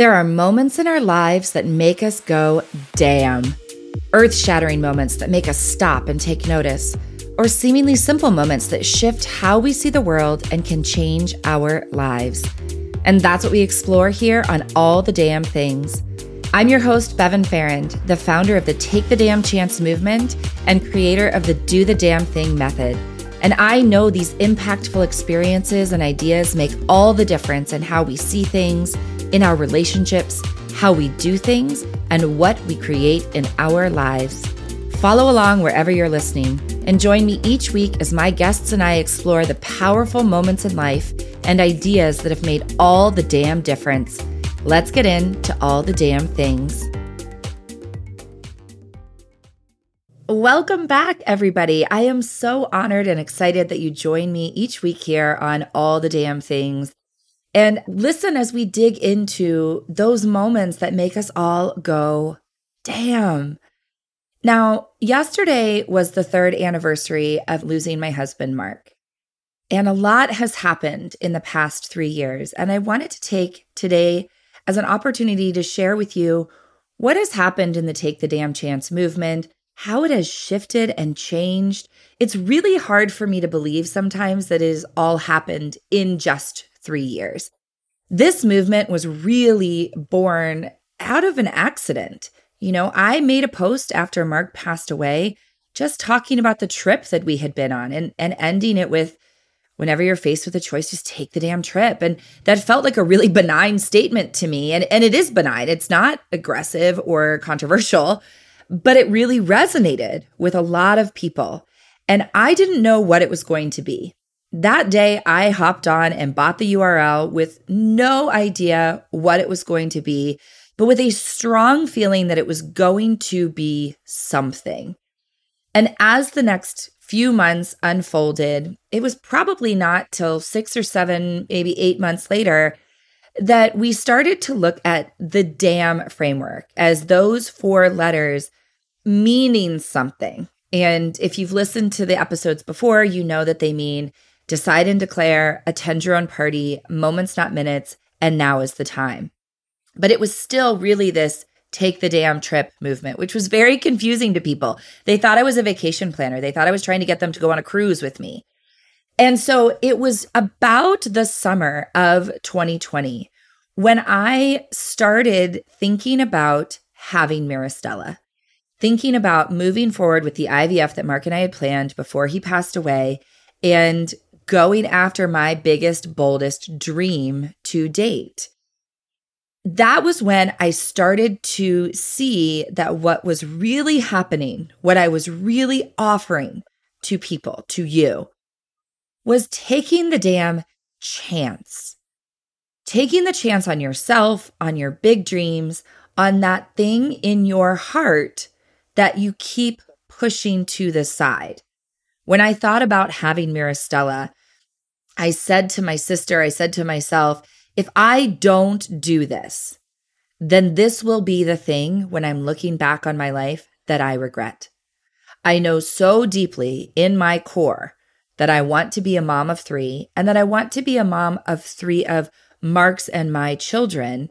There are moments in our lives that make us go, damn. Earth shattering moments that make us stop and take notice, or seemingly simple moments that shift how we see the world and can change our lives. And that's what we explore here on All the Damn Things. I'm your host, Bevin Farrand, the founder of the Take the Damn Chance movement and creator of the Do the Damn Thing method. And I know these impactful experiences and ideas make all the difference in how we see things in our relationships, how we do things, and what we create in our lives. Follow along wherever you're listening and join me each week as my guests and I explore the powerful moments in life and ideas that have made all the damn difference. Let's get into all the damn things. Welcome back, everybody. I am so honored and excited that you join me each week here on All the Damn Things. And listen as we dig into those moments that make us all go, damn. Now, yesterday was the third anniversary of losing my husband, Mark. And a lot has happened in the past three years. And I wanted to take today as an opportunity to share with you what has happened in the Take the Damn Chance movement, how it has shifted and changed. It's really hard for me to believe sometimes that it has all happened in just three years. This movement was really born out of an accident. You know, I made a post after Mark passed away, just talking about the trip that we had been on and, and ending it with whenever you're faced with a choice, just take the damn trip. And that felt like a really benign statement to me. And, and it is benign, it's not aggressive or controversial, but it really resonated with a lot of people. And I didn't know what it was going to be. That day, I hopped on and bought the URL with no idea what it was going to be, but with a strong feeling that it was going to be something. And as the next few months unfolded, it was probably not till six or seven, maybe eight months later that we started to look at the DAMN framework as those four letters meaning something. And if you've listened to the episodes before, you know that they mean Decide and declare, attend your own party, moments, not minutes, and now is the time. But it was still really this take the damn trip movement, which was very confusing to people. They thought I was a vacation planner, they thought I was trying to get them to go on a cruise with me. And so it was about the summer of 2020 when I started thinking about having Mirastella, thinking about moving forward with the IVF that Mark and I had planned before he passed away and going after my biggest, boldest dream to date. That was when I started to see that what was really happening, what I was really offering to people, to you, was taking the damn chance. Taking the chance on yourself, on your big dreams, on that thing in your heart that you keep pushing to the side. When I thought about having Mirastella, I said to my sister, I said to myself, if I don't do this, then this will be the thing when I'm looking back on my life that I regret. I know so deeply in my core that I want to be a mom of three and that I want to be a mom of three of Mark's and my children.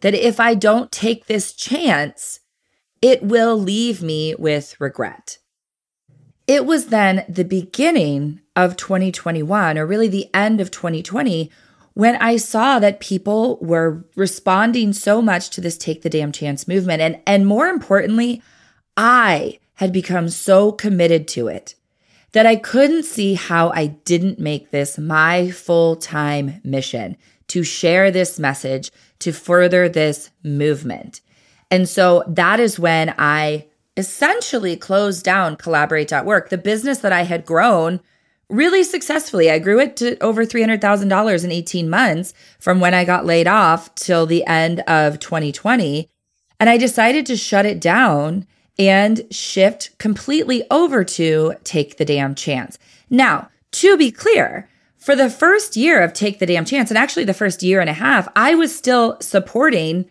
That if I don't take this chance, it will leave me with regret. It was then the beginning of 2021, or really the end of 2020, when I saw that people were responding so much to this Take the Damn Chance movement. And, and more importantly, I had become so committed to it that I couldn't see how I didn't make this my full time mission to share this message, to further this movement. And so that is when I essentially closed down collaborate.work, the business that I had grown really successfully. I grew it to over $300,000 in 18 months from when I got laid off till the end of 2020. And I decided to shut it down and shift completely over to Take the Damn Chance. Now, to be clear, for the first year of Take the Damn Chance, and actually the first year and a half, I was still supporting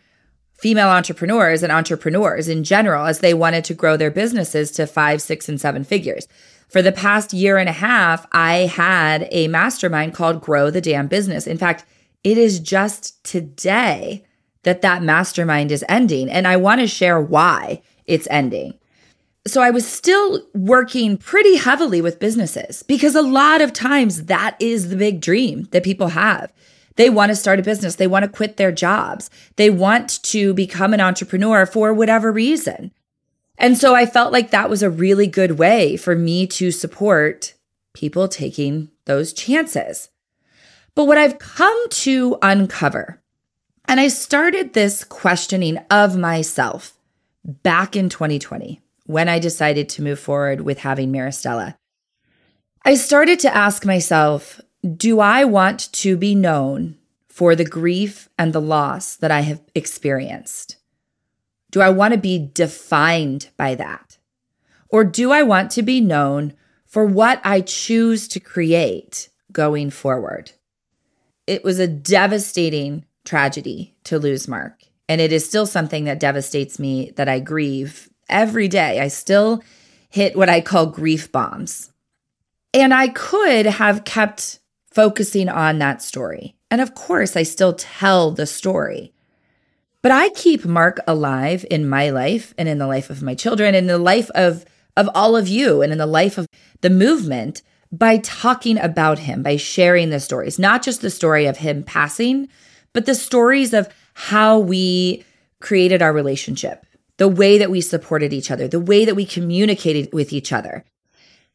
female entrepreneurs and entrepreneurs in general as they wanted to grow their businesses to five, six, and seven figures. For the past year and a half, I had a mastermind called Grow the Damn Business. In fact, it is just today that that mastermind is ending. And I want to share why it's ending. So I was still working pretty heavily with businesses because a lot of times that is the big dream that people have. They want to start a business. They want to quit their jobs. They want to become an entrepreneur for whatever reason. And so I felt like that was a really good way for me to support people taking those chances. But what I've come to uncover, and I started this questioning of myself back in 2020 when I decided to move forward with having Maristella. I started to ask myself, do I want to be known for the grief and the loss that I have experienced? Do I want to be defined by that? Or do I want to be known for what I choose to create going forward? It was a devastating tragedy to lose Mark. And it is still something that devastates me that I grieve every day. I still hit what I call grief bombs. And I could have kept focusing on that story. And of course, I still tell the story. But I keep Mark alive in my life and in the life of my children and in the life of, of all of you and in the life of the movement by talking about him, by sharing the stories, not just the story of him passing, but the stories of how we created our relationship, the way that we supported each other, the way that we communicated with each other.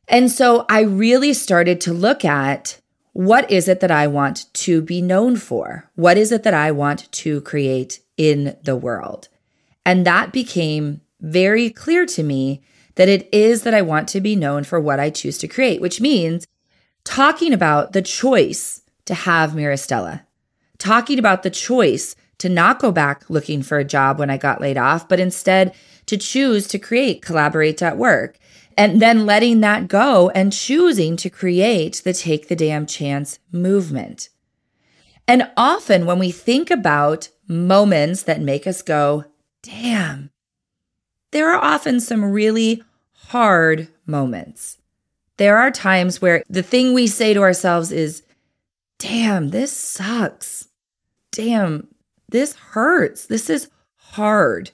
And so I really started to look at what is it that I want to be known for? What is it that I want to create in the world? And that became very clear to me that it is that I want to be known for what I choose to create, which means talking about the choice to have Miristella, talking about the choice to not go back looking for a job when I got laid off, but instead to choose to create Collaborate at Work and then letting that go and choosing to create the Take the Damn Chance movement. And often when we think about moments that make us go, damn, there are often some really hard moments. There are times where the thing we say to ourselves is, damn, this sucks. Damn, this hurts. This is hard.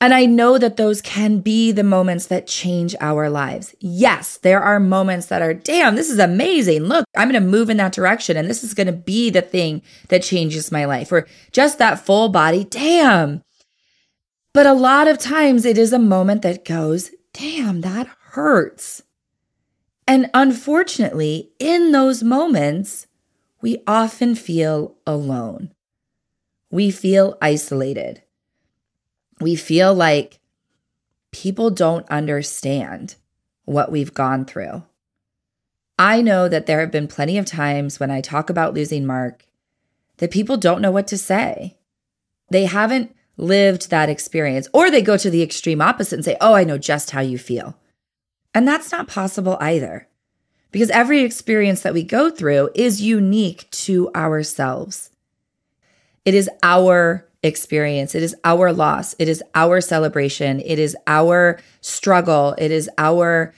And I know that those can be the moments that change our lives. Yes, there are moments that are, damn, this is amazing. Look, I'm going to move in that direction and this is going to be the thing that changes my life or just that full body. Damn. But a lot of times it is a moment that goes, damn, that hurts. And unfortunately, in those moments, we often feel alone. We feel isolated we feel like people don't understand what we've gone through. I know that there have been plenty of times when I talk about losing Mark that people don't know what to say. They haven't lived that experience, or they go to the extreme opposite and say, Oh, I know just how you feel. And that's not possible either, because every experience that we go through is unique to ourselves. It is our experience. It is our loss. It is our celebration. It is our struggle. It is our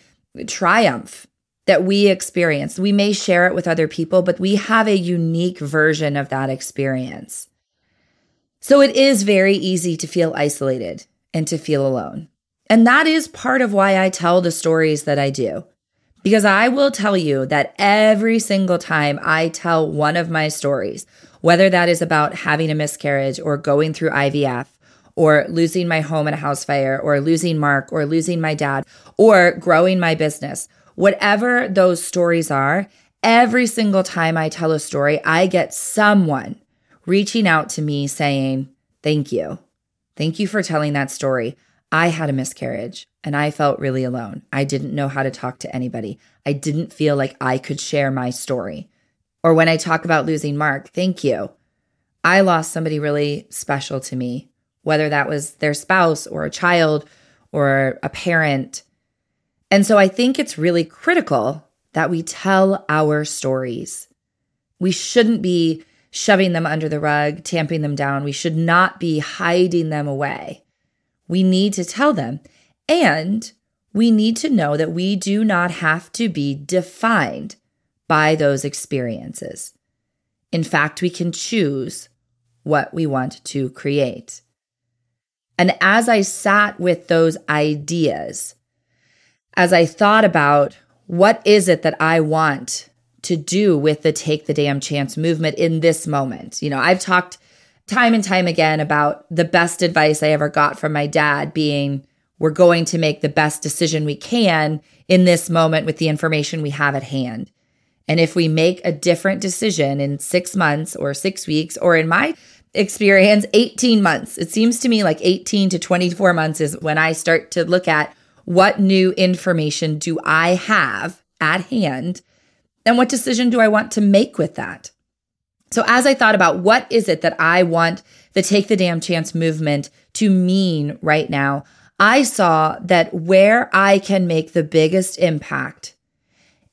triumph that we experience. We may share it with other people, but we have a unique version of that experience. So it is very easy to feel isolated and to feel alone. And that is part of why I tell the stories that I do. Because I will tell you that every single time I tell one of my stories, whether that is about having a miscarriage or going through IVF or losing my home in a house fire or losing Mark or losing my dad or growing my business, whatever those stories are, every single time I tell a story, I get someone reaching out to me saying, Thank you. Thank you for telling that story. I had a miscarriage and I felt really alone. I didn't know how to talk to anybody. I didn't feel like I could share my story. Or when I talk about losing Mark, thank you. I lost somebody really special to me, whether that was their spouse or a child or a parent. And so I think it's really critical that we tell our stories. We shouldn't be shoving them under the rug, tamping them down. We should not be hiding them away. We need to tell them. And we need to know that we do not have to be defined by those experiences. In fact, we can choose what we want to create. And as I sat with those ideas, as I thought about what is it that I want to do with the Take the Damn Chance movement in this moment. You know, I've talked time and time again about the best advice I ever got from my dad being we're going to make the best decision we can in this moment with the information we have at hand. And if we make a different decision in six months or six weeks, or in my experience, 18 months, it seems to me like 18 to 24 months is when I start to look at what new information do I have at hand and what decision do I want to make with that? So as I thought about what is it that I want the Take the Damn Chance movement to mean right now, I saw that where I can make the biggest impact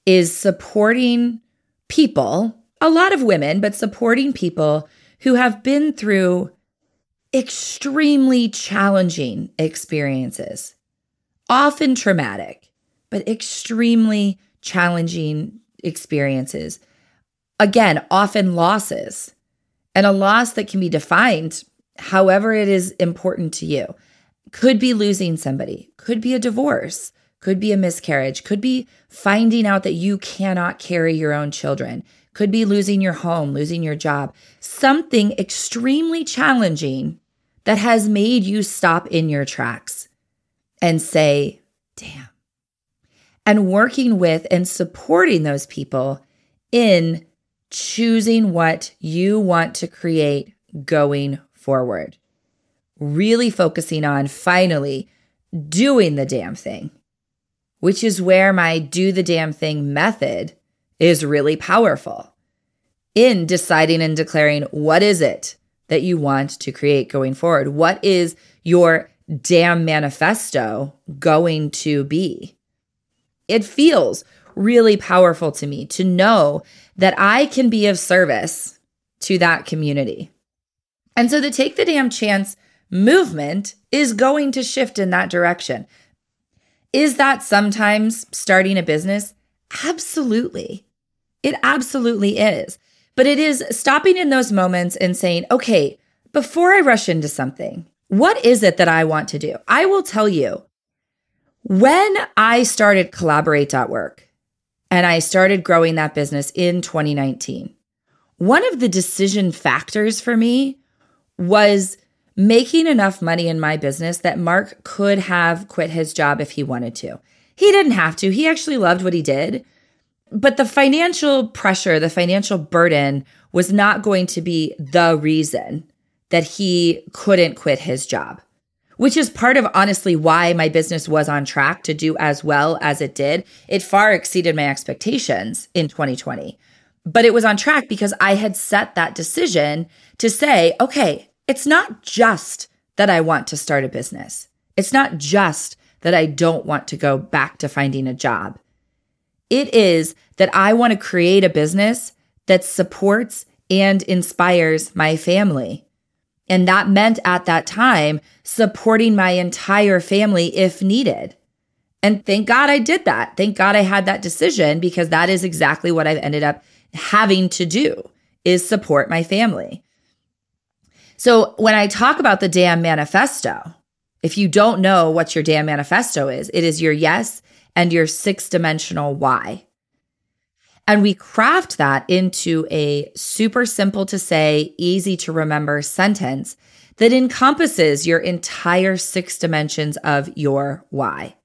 is supporting people, a lot of women, but supporting people who have been through extremely challenging experiences, often traumatic, but extremely challenging experiences. Again, often losses, and a loss that can be defined however it is important to you. Could be losing somebody, could be a divorce, could be a miscarriage, could be finding out that you cannot carry your own children, could be losing your home, losing your job, something extremely challenging that has made you stop in your tracks and say, damn, and working with and supporting those people in choosing what you want to create going forward. Really focusing on finally doing the damn thing, which is where my do the damn thing method is really powerful in deciding and declaring what is it that you want to create going forward? What is your damn manifesto going to be? It feels really powerful to me to know that I can be of service to that community. And so the Take the Damn Chance movement is going to shift in that direction. Is that sometimes starting a business? Absolutely. It absolutely is. But it is stopping in those moments and saying, okay, before I rush into something, what is it that I want to do? I will tell you when I started collaborate.work and I started growing that business in 2019, one of the decision factors for me was making enough money in my business that Mark could have quit his job if he wanted to. He didn't have to. He actually loved what he did. But the financial pressure, the financial burden was not going to be the reason that he couldn't quit his job which is part of honestly why my business was on track to do as well as it did. It far exceeded my expectations in 2020. But it was on track because I had set that decision to say, okay, it's not just that I want to start a business. It's not just that I don't want to go back to finding a job. It is that I want to create a business that supports and inspires my family. And that meant at that time supporting my entire family if needed. And thank God I did that. Thank God I had that decision because that is exactly what I've ended up having to do is support my family. So when I talk about the damn manifesto, if you don't know what your damn manifesto is, it is your yes and your six dimensional why. And we craft that into a super simple to say, easy to remember sentence that encompasses your entire six dimensions of your why.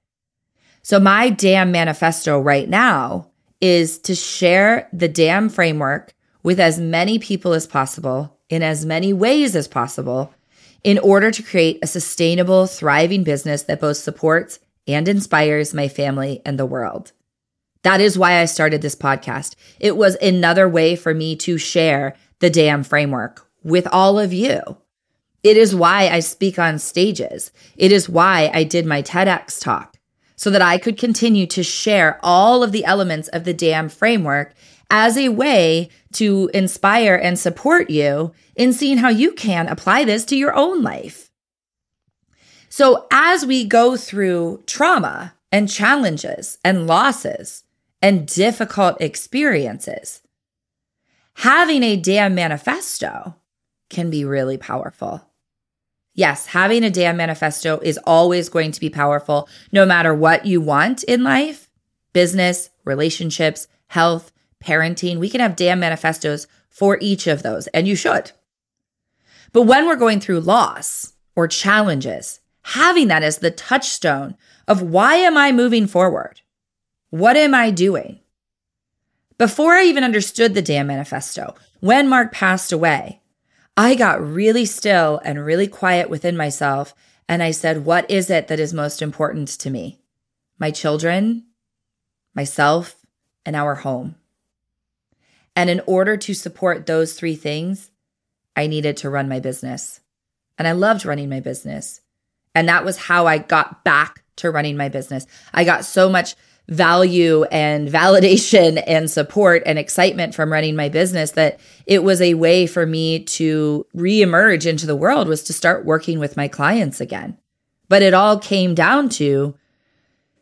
So my damn manifesto right now is to share the damn framework with as many people as possible in as many ways as possible in order to create a sustainable, thriving business that both supports and inspires my family and the world. That is why I started this podcast. It was another way for me to share the damn framework with all of you. It is why I speak on stages. It is why I did my TEDx talk so that I could continue to share all of the elements of the damn framework as a way to inspire and support you in seeing how you can apply this to your own life. So as we go through trauma and challenges and losses, and difficult experiences. Having a damn manifesto can be really powerful. Yes, having a damn manifesto is always going to be powerful no matter what you want in life business, relationships, health, parenting. We can have damn manifestos for each of those, and you should. But when we're going through loss or challenges, having that as the touchstone of why am I moving forward? What am I doing? Before I even understood the damn manifesto, when Mark passed away, I got really still and really quiet within myself. And I said, What is it that is most important to me? My children, myself, and our home. And in order to support those three things, I needed to run my business. And I loved running my business. And that was how I got back to running my business. I got so much value and validation and support and excitement from running my business that it was a way for me to reemerge into the world was to start working with my clients again. But it all came down to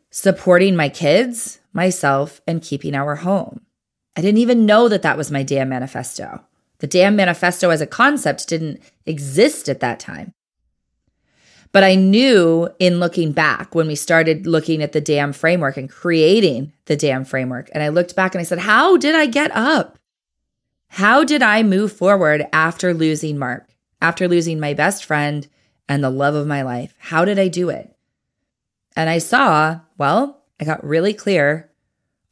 supporting my kids, myself, and keeping our home. I didn't even know that that was my damn manifesto. The damn manifesto as a concept didn't exist at that time. But I knew in looking back when we started looking at the damn framework and creating the damn framework, and I looked back and I said, How did I get up? How did I move forward after losing Mark, after losing my best friend and the love of my life? How did I do it? And I saw, well, I got really clear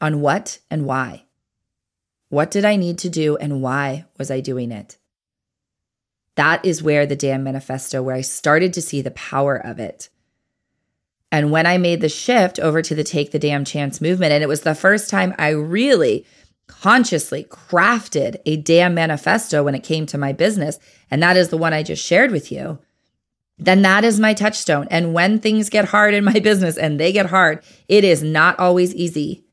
on what and why. What did I need to do and why was I doing it? That is where the Damn Manifesto, where I started to see the power of it. And when I made the shift over to the Take the Damn Chance movement, and it was the first time I really consciously crafted a damn manifesto when it came to my business, and that is the one I just shared with you, then that is my touchstone. And when things get hard in my business, and they get hard, it is not always easy.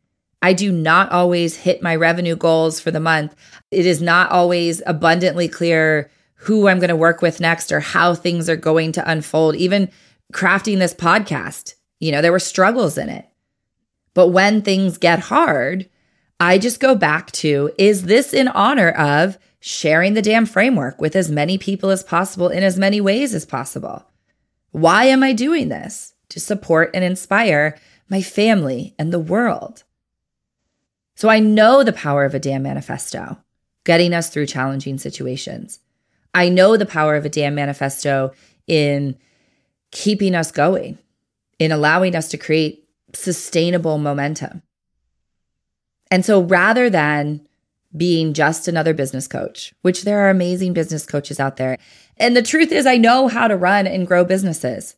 I do not always hit my revenue goals for the month. It is not always abundantly clear who I'm going to work with next or how things are going to unfold. Even crafting this podcast, you know, there were struggles in it. But when things get hard, I just go back to is this in honor of sharing the damn framework with as many people as possible in as many ways as possible? Why am I doing this? To support and inspire my family and the world. So I know the power of a damn manifesto, getting us through challenging situations. I know the power of a damn manifesto in keeping us going, in allowing us to create sustainable momentum. And so rather than being just another business coach, which there are amazing business coaches out there. And the truth is, I know how to run and grow businesses.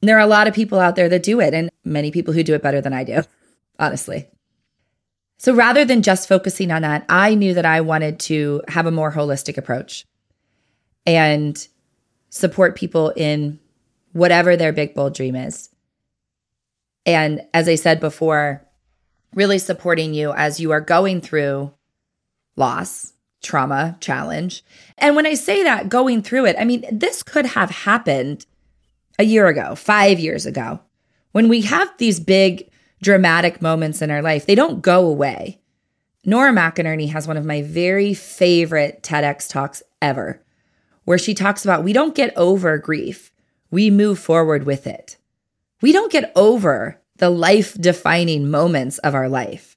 There are a lot of people out there that do it, and many people who do it better than I do, honestly. So rather than just focusing on that, I knew that I wanted to have a more holistic approach and support people in whatever their big, bold dream is. And as I said before, really supporting you as you are going through loss, trauma, challenge. And when I say that, going through it, I mean, this could have happened a year ago, five years ago. When we have these big, dramatic moments in our life, they don't go away. Nora McInerny has one of my very favorite TEDx talks ever where she talks about we don't get over grief, we move forward with it. We don't get over the life defining moments of our life.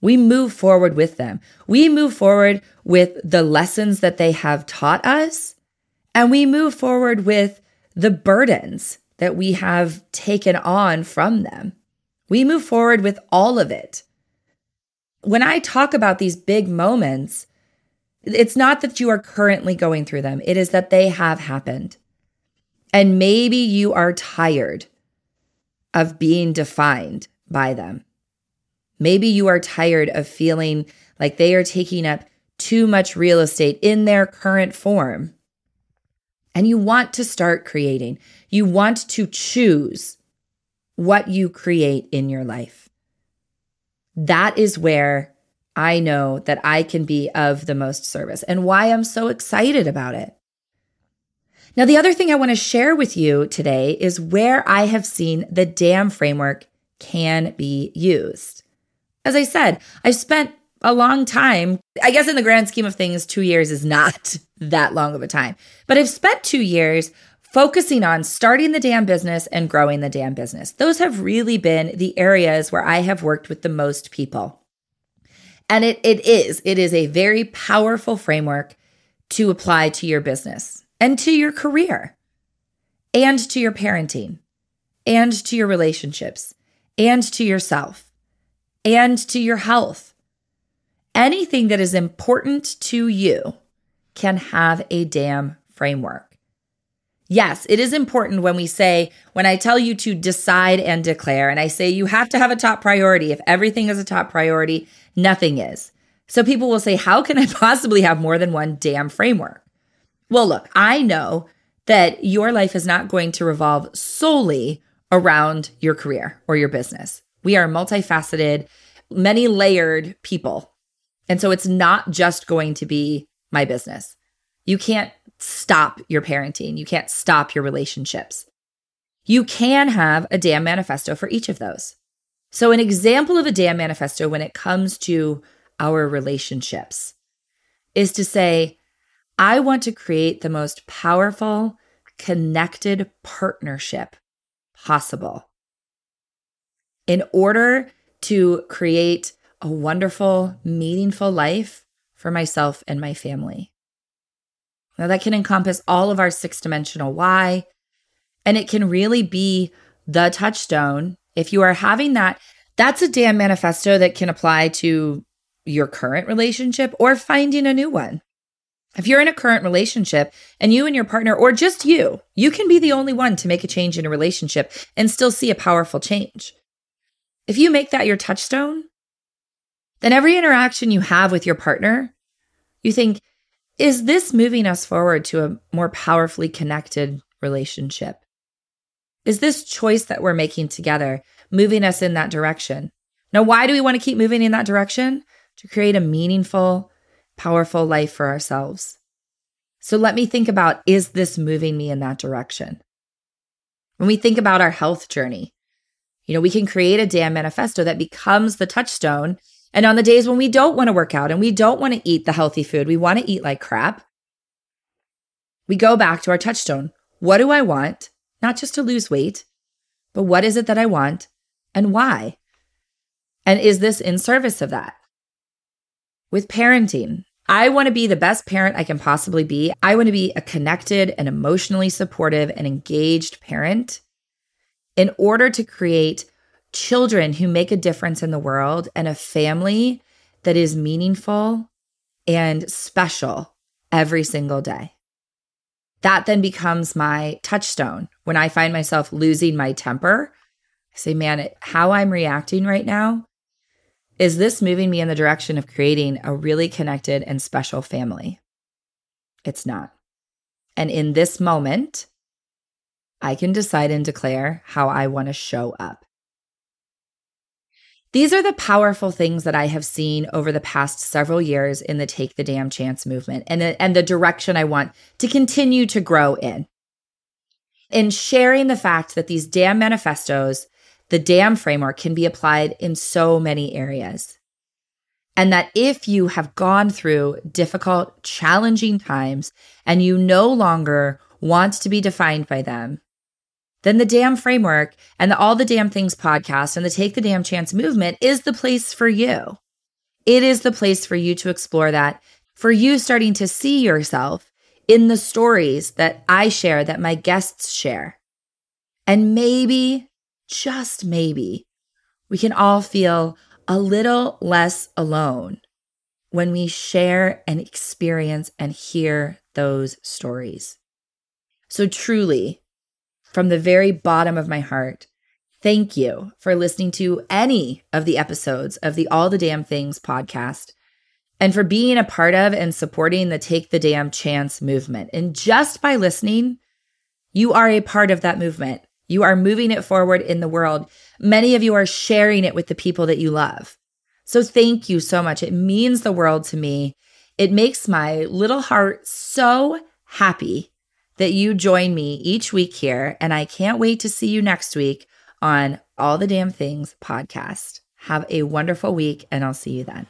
We move forward with them. We move forward with the lessons that they have taught us, and we move forward with the burdens that we have taken on from them. We move forward with all of it. When I talk about these big moments, it's not that you are currently going through them, it is that they have happened. And maybe you are tired of being defined by them. Maybe you are tired of feeling like they are taking up too much real estate in their current form. And you want to start creating. You want to choose what you create in your life. That is where I know that I can be of the most service and why I'm so excited about it. Now, the other thing I want to share with you today is where I have seen the DAMN framework can be used. As I said, I've spent a long time. I guess in the grand scheme of things, two years is not that long of a time. But I've spent two years focusing on starting the damn business and growing the damn business. Those have really been the areas where I have worked with the most people. And it, it is, it is a very powerful framework to apply to your business and to your career and to your parenting and to your relationships and to yourself and to your health. Anything that is important to you can have a damn framework. Yes, it is important when we say, when I tell you to decide and declare, and I say you have to have a top priority. If everything is a top priority, nothing is. So people will say, How can I possibly have more than one damn framework? Well, look, I know that your life is not going to revolve solely around your career or your business. We are multifaceted, many layered people. And so it's not just going to be my business. You can't stop your parenting. You can't stop your relationships. You can have a damn manifesto for each of those. So, an example of a damn manifesto when it comes to our relationships is to say, I want to create the most powerful, connected partnership possible. In order to create a wonderful, meaningful life for myself and my family. Now, that can encompass all of our six dimensional why, and it can really be the touchstone. If you are having that, that's a damn manifesto that can apply to your current relationship or finding a new one. If you're in a current relationship and you and your partner, or just you, you can be the only one to make a change in a relationship and still see a powerful change. If you make that your touchstone, then every interaction you have with your partner, you think, is this moving us forward to a more powerfully connected relationship? Is this choice that we're making together moving us in that direction? Now, why do we want to keep moving in that direction? To create a meaningful, powerful life for ourselves. So let me think about is this moving me in that direction? When we think about our health journey, you know, we can create a damn manifesto that becomes the touchstone and on the days when we don't want to work out and we don't want to eat the healthy food, we want to eat like crap, we go back to our touchstone. What do I want? Not just to lose weight, but what is it that I want and why? And is this in service of that? With parenting, I want to be the best parent I can possibly be. I want to be a connected and emotionally supportive and engaged parent in order to create children who make a difference in the world and a family that is meaningful and special every single day. That then becomes my touchstone. When I find myself losing my temper, I say, man, how I'm reacting right now, is this moving me in the direction of creating a really connected and special family? It's not. And in this moment, I can decide and declare how I want to show up. These are the powerful things that I have seen over the past several years in the Take the Damn Chance movement and the, and the direction I want to continue to grow in. In sharing the fact that these damn manifestos, the damn framework can be applied in so many areas. And that if you have gone through difficult, challenging times and you no longer want to be defined by them, then the damn framework and the All the Damn Things podcast and the Take the Damn Chance movement is the place for you. It is the place for you to explore that, for you starting to see yourself in the stories that I share, that my guests share. And maybe, just maybe, we can all feel a little less alone when we share and experience and hear those stories. So, truly, from the very bottom of my heart, thank you for listening to any of the episodes of the All the Damn Things podcast and for being a part of and supporting the Take the Damn Chance movement. And just by listening, you are a part of that movement. You are moving it forward in the world. Many of you are sharing it with the people that you love. So thank you so much. It means the world to me. It makes my little heart so happy that you join me each week here. And I can't wait to see you next week on All the Damn Things podcast. Have a wonderful week, and I'll see you then.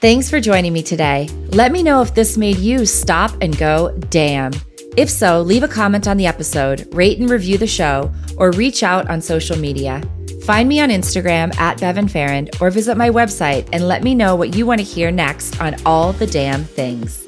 Thanks for joining me today. Let me know if this made you stop and go, damn. If so, leave a comment on the episode, rate and review the show, or reach out on social media. Find me on Instagram at Bevin Farrand or visit my website and let me know what you want to hear next on All the Damn Things.